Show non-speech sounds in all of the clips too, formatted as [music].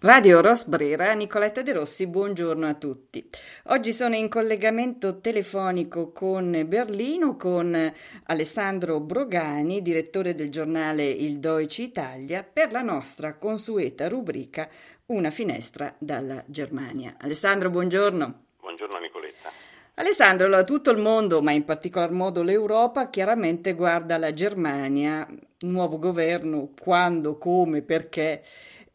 Radio Rosbrera, Nicoletta De Rossi, buongiorno a tutti. Oggi sono in collegamento telefonico con Berlino con Alessandro Brogani, direttore del giornale Il Deutsche Italia, per la nostra consueta rubrica Una finestra dalla Germania. Alessandro, buongiorno. Buongiorno Nicoletta. Alessandro, tutto il mondo, ma in particolar modo l'Europa, chiaramente guarda la Germania, nuovo governo, quando, come, perché.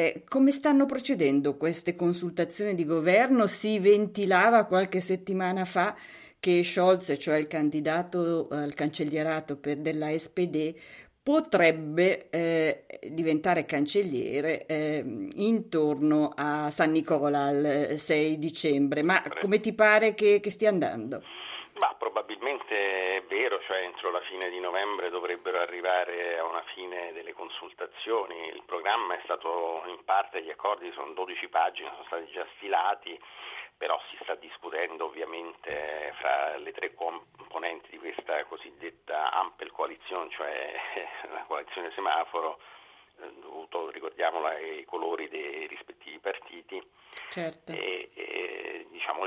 Eh, come stanno procedendo queste consultazioni di governo? Si ventilava qualche settimana fa che Scholz, cioè il candidato al cancellierato per, della SPD, potrebbe eh, diventare cancelliere eh, intorno a San Nicola il 6 dicembre. Ma come ti pare che, che stia andando? Ma probabilmente cioè entro la fine di novembre dovrebbero arrivare a una fine delle consultazioni. Il programma è stato in parte, gli accordi sono 12 pagine, sono stati già stilati, però si sta discutendo ovviamente fra le tre componenti di questa cosiddetta ampel coalizione, cioè [laughs] la coalizione semaforo, dovuto, ricordiamolo, ai colori dei rispettivi partiti. Certo. E, e diciamo,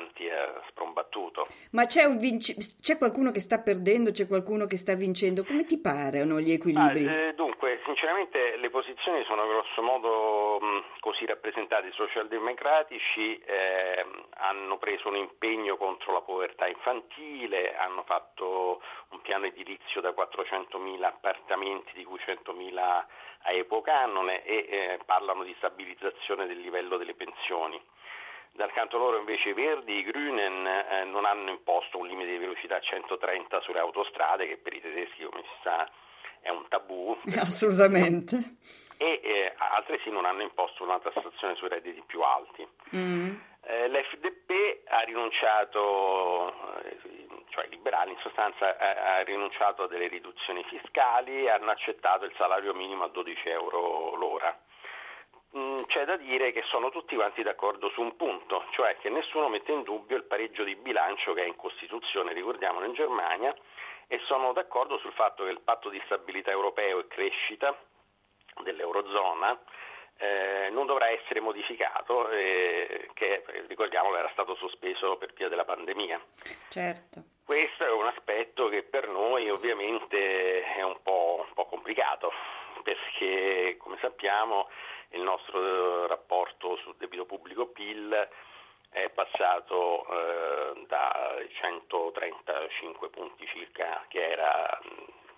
avanti a sprombattuto. Ma c'è, vinci- c'è, qualcuno che sta perdendo, c'è qualcuno che sta vincendo? Come ti paiono gli equilibri? Ah, eh, dunque, sinceramente le posizioni sono grosso modo mh, così rappresentate. I socialdemocratici eh, hanno preso un impegno contro la povertà infantile, hanno fatto un piano edilizio da 400.000 appartamenti, di cui 100.000 a epocanone e eh, parlano di stabilizzazione del livello delle pensioni. Dal canto loro invece i Verdi, i Grünen eh, non hanno imposto un limite di velocità a 130 sulle autostrade che per i tedeschi come si sa è un tabù. [laughs] Assolutamente. E eh, altresì non hanno imposto una tassazione sui redditi più alti. Mm. Eh, L'FDP ha rinunciato, eh, cioè i liberali in sostanza, ha rinunciato a delle riduzioni fiscali e hanno accettato il salario minimo a 12 euro l'ora. Mm, c'è da dire che sono tutti quanti d'accordo su un punto, cioè che nessuno mette in dubbio il pareggio di bilancio che è in Costituzione, ricordiamolo, in Germania, e sono d'accordo sul fatto che il patto di stabilità europeo e crescita dell'Eurozona eh, non dovrà essere modificato, eh, che ricordiamolo era stato sospeso per via della pandemia. Certo. Questo è un aspetto che per noi ovviamente è un po', un po complicato, perché come sappiamo il nostro rapporto sul debito pubblico PIL è passato eh, da 135 punti circa che era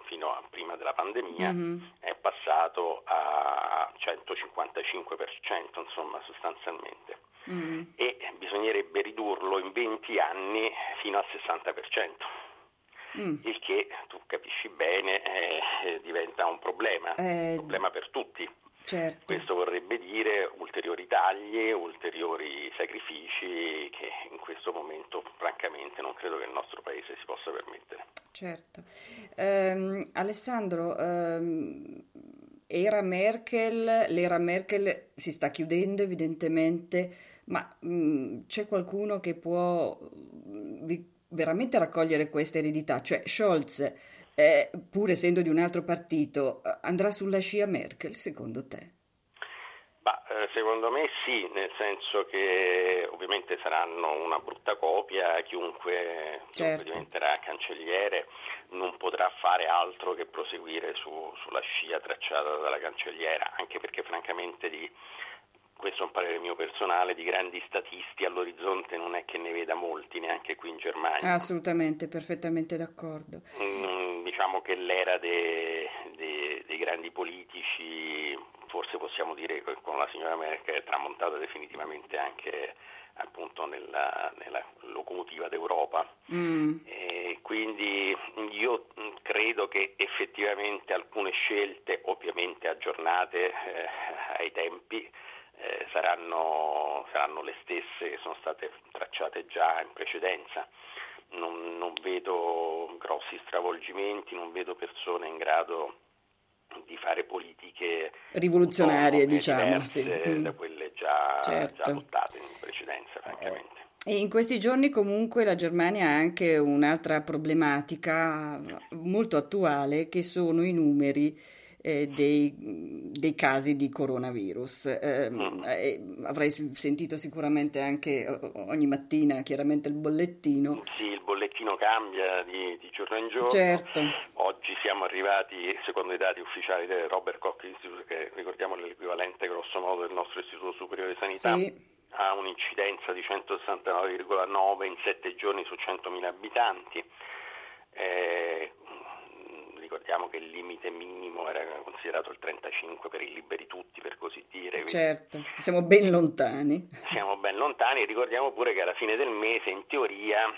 fino a prima della pandemia, mm-hmm. è passato a 155%, insomma, sostanzialmente. Mm-hmm. E bisognerebbe ridurlo in 20 anni fino al 60%. Mm. Il che tu capisci bene eh, diventa un problema, eh, un problema per tutti. Certo. Questo vorrebbe dire ulteriori tagli, ulteriori sacrifici che in questo momento francamente non credo che il nostro paese si possa permettere. Certo. Um, Alessandro, um, era Merkel, l'era Merkel si sta chiudendo evidentemente, ma um, c'è qualcuno che può vi, veramente raccogliere questa eredità? Cioè Scholz eh, pur essendo di un altro partito, eh, andrà sulla scia Merkel, secondo te? Bah, eh, secondo me sì, nel senso che ovviamente saranno una brutta copia, chiunque, certo. chiunque diventerà cancelliere non potrà fare altro che proseguire su, sulla scia tracciata dalla cancelliera, anche perché francamente di questo è un parere mio personale, di grandi statisti all'orizzonte non è che ne veda molti, neanche qui in Germania. Assolutamente, perfettamente d'accordo. Mm, diciamo che l'era dei, dei, dei grandi politici, forse possiamo dire che con la signora Merkel è tramontata definitivamente anche appunto nella, nella locomotiva d'Europa. Mm. quindi io credo che effettivamente alcune scelte, ovviamente aggiornate eh, ai tempi, eh, saranno, saranno, le stesse che sono state tracciate già in precedenza. Non, non vedo grossi stravolgimenti, non vedo persone in grado di fare politiche rivoluzionarie, diciamo, sì. da mm. quelle già, certo. già adottate in precedenza, francamente. E in questi giorni comunque la Germania ha anche un'altra problematica molto attuale che sono i numeri eh, dei, dei casi di coronavirus. Eh, mm. eh, avrai sentito sicuramente anche ogni mattina chiaramente il bollettino. Sì, il bollettino cambia di, di giorno in giorno. Certo. Oggi siamo arrivati, secondo i dati ufficiali del Robert Koch Institute, che ricordiamo l'equivalente grosso modo del nostro Istituto Superiore di Sanità. Sì ha un'incidenza di 169,9 in 7 giorni su 100.000 abitanti. Eh, ricordiamo che il limite minimo era considerato il 35 per i liberi tutti, per così dire. Certo, siamo ben lontani. Siamo ben lontani e ricordiamo pure che alla fine del mese, in teoria,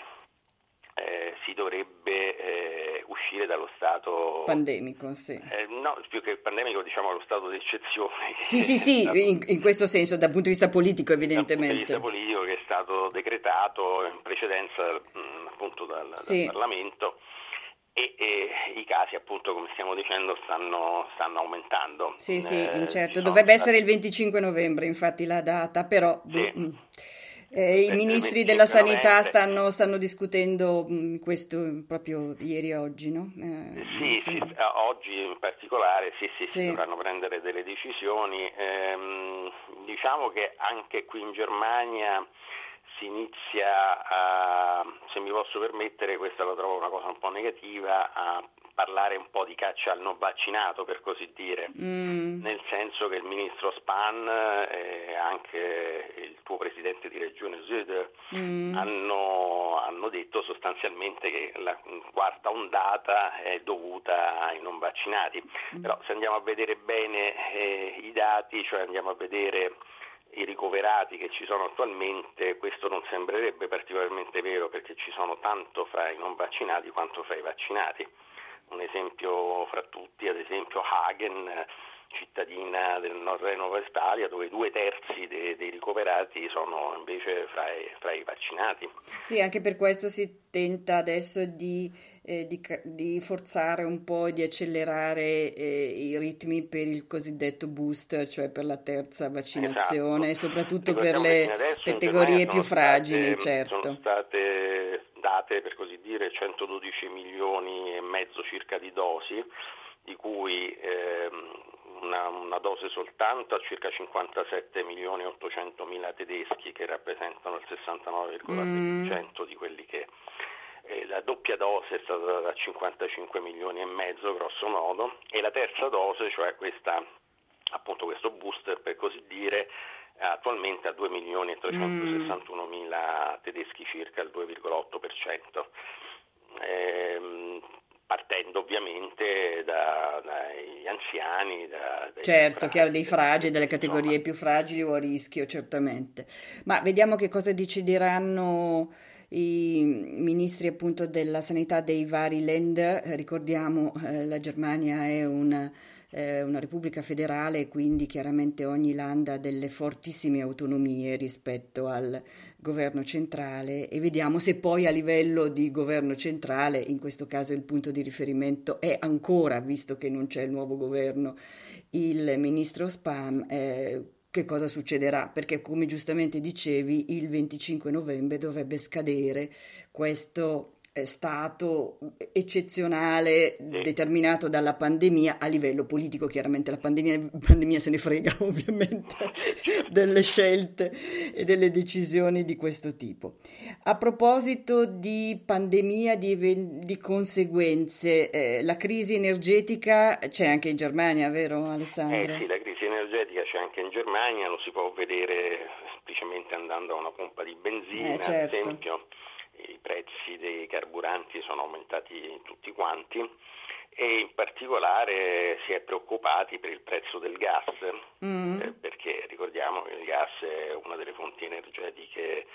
eh, si dovrebbe eh, uscire dallo stato pandemico, sì. Eh, no, più che pandemico, diciamo lo stato d'eccezione. [laughs] Sì, sì, sì, [laughs] in, in, questo senso, dal punto di vista politico, evidentemente. Dal punto di vista politico che è stato decretato in precedenza mh, appunto dal, sì. dal Parlamento. E, e, i casi, appunto, come stiamo dicendo, stanno, stanno aumentando. Sì, sì, eh, certo. Dovrebbe essere il 25 novembre, infatti, la data, però. Sì. Mh. Mm. Eh, I ministri della sanità stanno, stanno discutendo mh, questo proprio ieri e oggi, no? Eh, sì, sì, eh, oggi in particolare sì, sì, sì, dovranno prendere delle decisioni. Eh, diciamo che anche qui in Germania si inizia a, se mi posso permettere, questa la trovo una cosa un po' negativa, a parlare un po' di caccia al non vaccinato, per così dire, mm. nel senso che il ministro Span e anche il tuo presidente di regione Süd mm. hanno, hanno, detto sostanzialmente che la quarta ondata è dovuta ai non vaccinati. Mm. Però se andiamo a vedere bene eh, i dati, cioè andiamo a vedere i ricoverati che ci sono attualmente, questo non sembrerebbe particolarmente vero perché ci sono tanto fra i non vaccinati quanto fra i vaccinati. Un esempio fra tutti, ad esempio Hagen, cittadina del Nord Reno-Vestfalia, dove due terzi dei, dei ricoverati sono invece fra i, fra i, vaccinati. Sì, anche per questo si tenta adesso di, eh, di, di forzare un po' e di accelerare eh, i ritmi per il cosiddetto booster, cioè per la terza vaccinazione, esatto. soprattutto per le categorie più fragili, state, certo. Sono state date, per così dire, 112 milioni e mezzo circa di dosi, di cui ehm, una, una, dose soltanto a circa 57 milioni e 800 mila tedeschi che rappresentano il 69,3% mm. di quelli che eh, la doppia dose è stata data a 55 milioni e mezzo grosso modo e la terza dose, cioè questa, appunto questo booster per così dire, attualmente a 2 milioni e 361 mila mm. tedeschi circa il 2,8%. Ehm, partendo ovviamente da, dagli anziani. Da, certo, chiaro, dei fragili, delle categorie insomma. più fragili o a rischio, certamente. Ma vediamo che cosa decideranno i ministri appunto della sanità dei vari land. Ricordiamo, eh, la Germania è una eh, una repubblica federale e quindi chiaramente ogni land ha delle fortissime autonomie rispetto al governo centrale e vediamo se poi a livello di governo centrale, in questo caso il punto di riferimento è ancora, visto che non c'è il nuovo governo, il ministro Spam. Eh, che cosa succederà? Perché come giustamente dicevi, il 25 novembre dovrebbe scadere questo stato eccezionale determinato dalla pandemia a livello politico, chiaramente la pandemia, pandemia se ne frega [laughs] ovviamente delle scelte e delle decisioni di questo tipo. A proposito di pandemia, di, di conseguenze, eh, la crisi energetica c'è anche in Germania, vero Alessandro? Eh sì, la crisi energetica c'è anche in Germania, lo si può vedere semplicemente andando a una pompa di benzina, eh, certo. ad esempio i prezzi dei carburanti sono aumentati tutti quanti e in particolare si è preoccupati per il prezzo del gas, mm. eh, perché ricordiamo che il gas è una delle fonti energetiche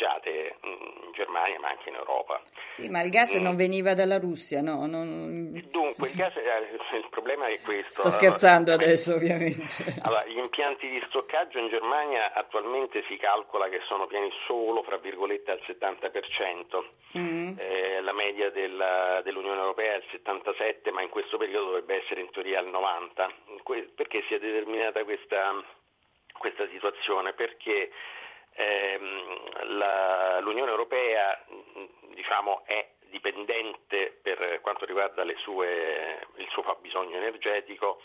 eh, privilegiate in Germania ma anche in Europa. Sì, ma il gas mm. non veniva dalla Russia, no? Non... Dunque, il, gas, eh, il problema è questo. Sto scherzando allora, adesso, ovviamente. Allora, gli impianti di stoccaggio in Germania attualmente si calcola che sono pieni solo, fra virgolette, al 70%. Mm. Eh, la media della, dell'Unione Europea è il 77%, ma in questo periodo dovrebbe essere in teoria al 90%. Perché si è determinata questa, questa situazione? Perché ehm, la, l'Unione Europea diciamo, è dipendente per quanto riguarda sue, il suo fabbisogno energetico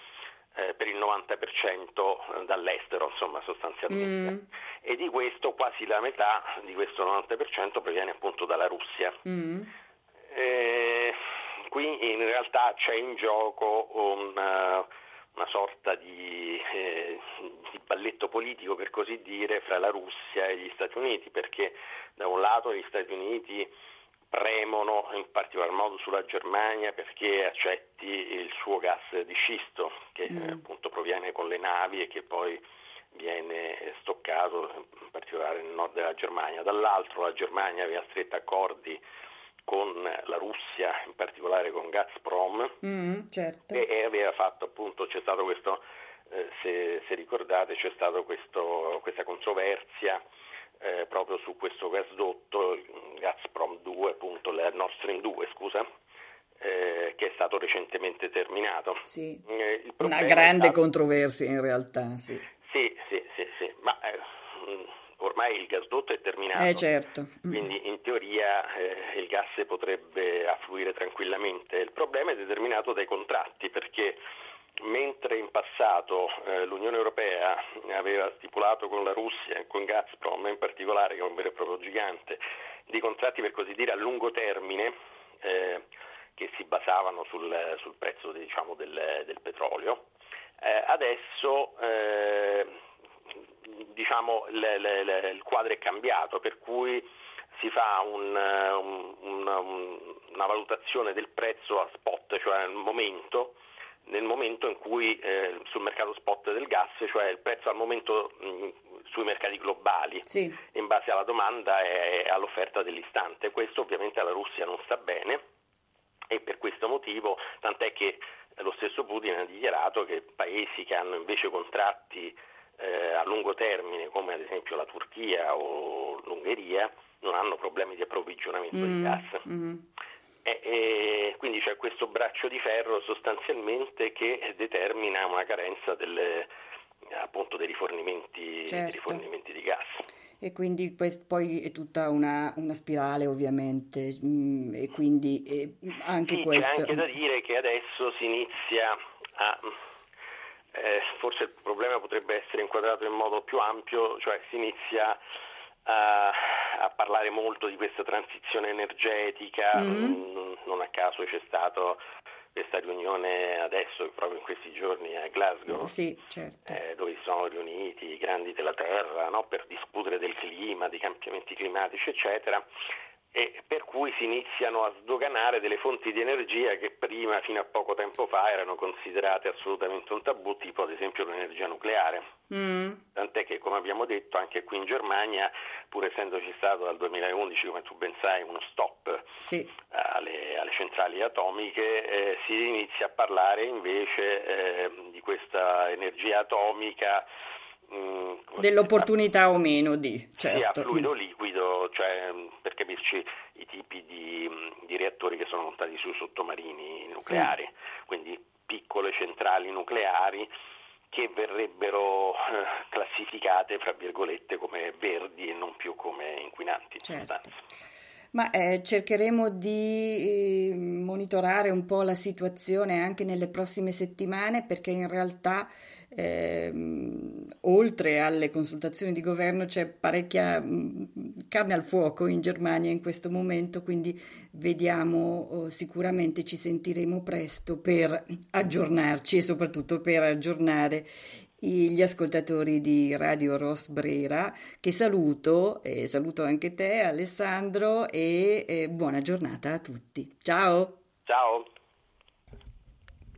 eh, per il 90% dall'estero, insomma, sostanzialmente. Mm. E di questo quasi la metà di questo 90% proviene appunto dalla Russia. Mm. Eh, qui in realtà c'è in gioco una sorta di, eh, di, balletto politico, per così dire, fra la Russia e gli Stati Uniti, perché da un lato gli Stati Uniti premono in particolar modo sulla Germania perché accetti il suo gas di scisto che mm. appunto proviene con le navi e che poi viene stoccato in particolare nel nord della Germania. Dall'altro la Germania aveva stretto accordi con la Russia, in particolare con Gazprom, mm, certo. e, e, aveva fatto appunto, c'è stato questo, eh, se, se, ricordate, c'è stata questa controversia eh, proprio su questo gasdotto, Gazprom 2, appunto, Nord Stream 2, scusa, eh, che è stato recentemente terminato. Sì. Eh, Una grande stato... controversia in realtà, sì. Ormai il gasdotto è terminato, eh, certo. Mm. quindi in teoria eh, il gas potrebbe affluire tranquillamente. Il problema è determinato dai contratti perché mentre in passato eh, l'Unione Europea aveva stipulato con la Russia e con Gazprom in particolare, che è un vero e proprio gigante, di contratti per così dire a lungo termine eh, che si basavano sul, sul prezzo diciamo, del, del, petrolio, eh, adesso eh, diciamo, le, le, le, il quadro è cambiato, per cui si fa un, un, una, una valutazione del prezzo a spot, cioè al momento, nel momento in cui eh, sul mercato spot del gas, cioè il prezzo al momento mh, sui mercati globali, sì. in base alla domanda e all'offerta dell'istante. Questo ovviamente alla Russia non sta bene e per questo motivo, tant'è che lo stesso Putin ha dichiarato che paesi che hanno invece contratti eh, a lungo termine, come ad esempio la Turchia o l'Ungheria, non hanno problemi di approvvigionamento mm, di gas. Mm. E, e quindi c'è questo braccio di ferro sostanzialmente che determina una carenza delle, appunto dei rifornimenti, certo. dei rifornimenti, di gas. E quindi quest, poi è tutta una, una spirale ovviamente, mm, e quindi e anche sì, questo... C'è anche da dire che adesso si inizia a... Eh, forse il problema potrebbe essere inquadrato in modo più ampio, cioè si inizia a, a parlare molto di questa transizione energetica, mm-hmm. non a caso c'è stata questa riunione adesso, proprio in questi giorni a Glasgow, sì, certo. eh, dove si sono riuniti i grandi della Terra no, per discutere del clima, dei cambiamenti climatici, eccetera e per cui si iniziano a sdoganare delle fonti di energia che prima, fino a poco tempo fa, erano considerate assolutamente un tabù, tipo ad esempio l'energia nucleare. Mm. Tant'è che, come abbiamo detto, anche qui in Germania, pur essendoci stato dal 2011, come tu ben sai, uno stop sì. alle, alle, centrali atomiche, eh, si inizia a parlare invece eh, di questa energia atomica Mm, Dell'opportunità o meno di certo. sia fluido liquido, cioè per capirci i tipi di, di reattori che sono montati sui sottomarini nucleari, sì. quindi piccole centrali nucleari che verrebbero eh, classificate fra virgolette come verdi e non più come inquinanti. Certo. Ma eh, cercheremo di eh, monitorare un po' la situazione anche nelle prossime settimane perché in realtà eh, oltre alle consultazioni di governo c'è parecchia mh, carne al fuoco in Germania in questo momento, quindi vediamo, oh, sicuramente ci sentiremo presto per aggiornarci e soprattutto per aggiornare gli ascoltatori di Radio Rosbrera che saluto e saluto anche te Alessandro e, e buona giornata a tutti. Ciao! Ciao!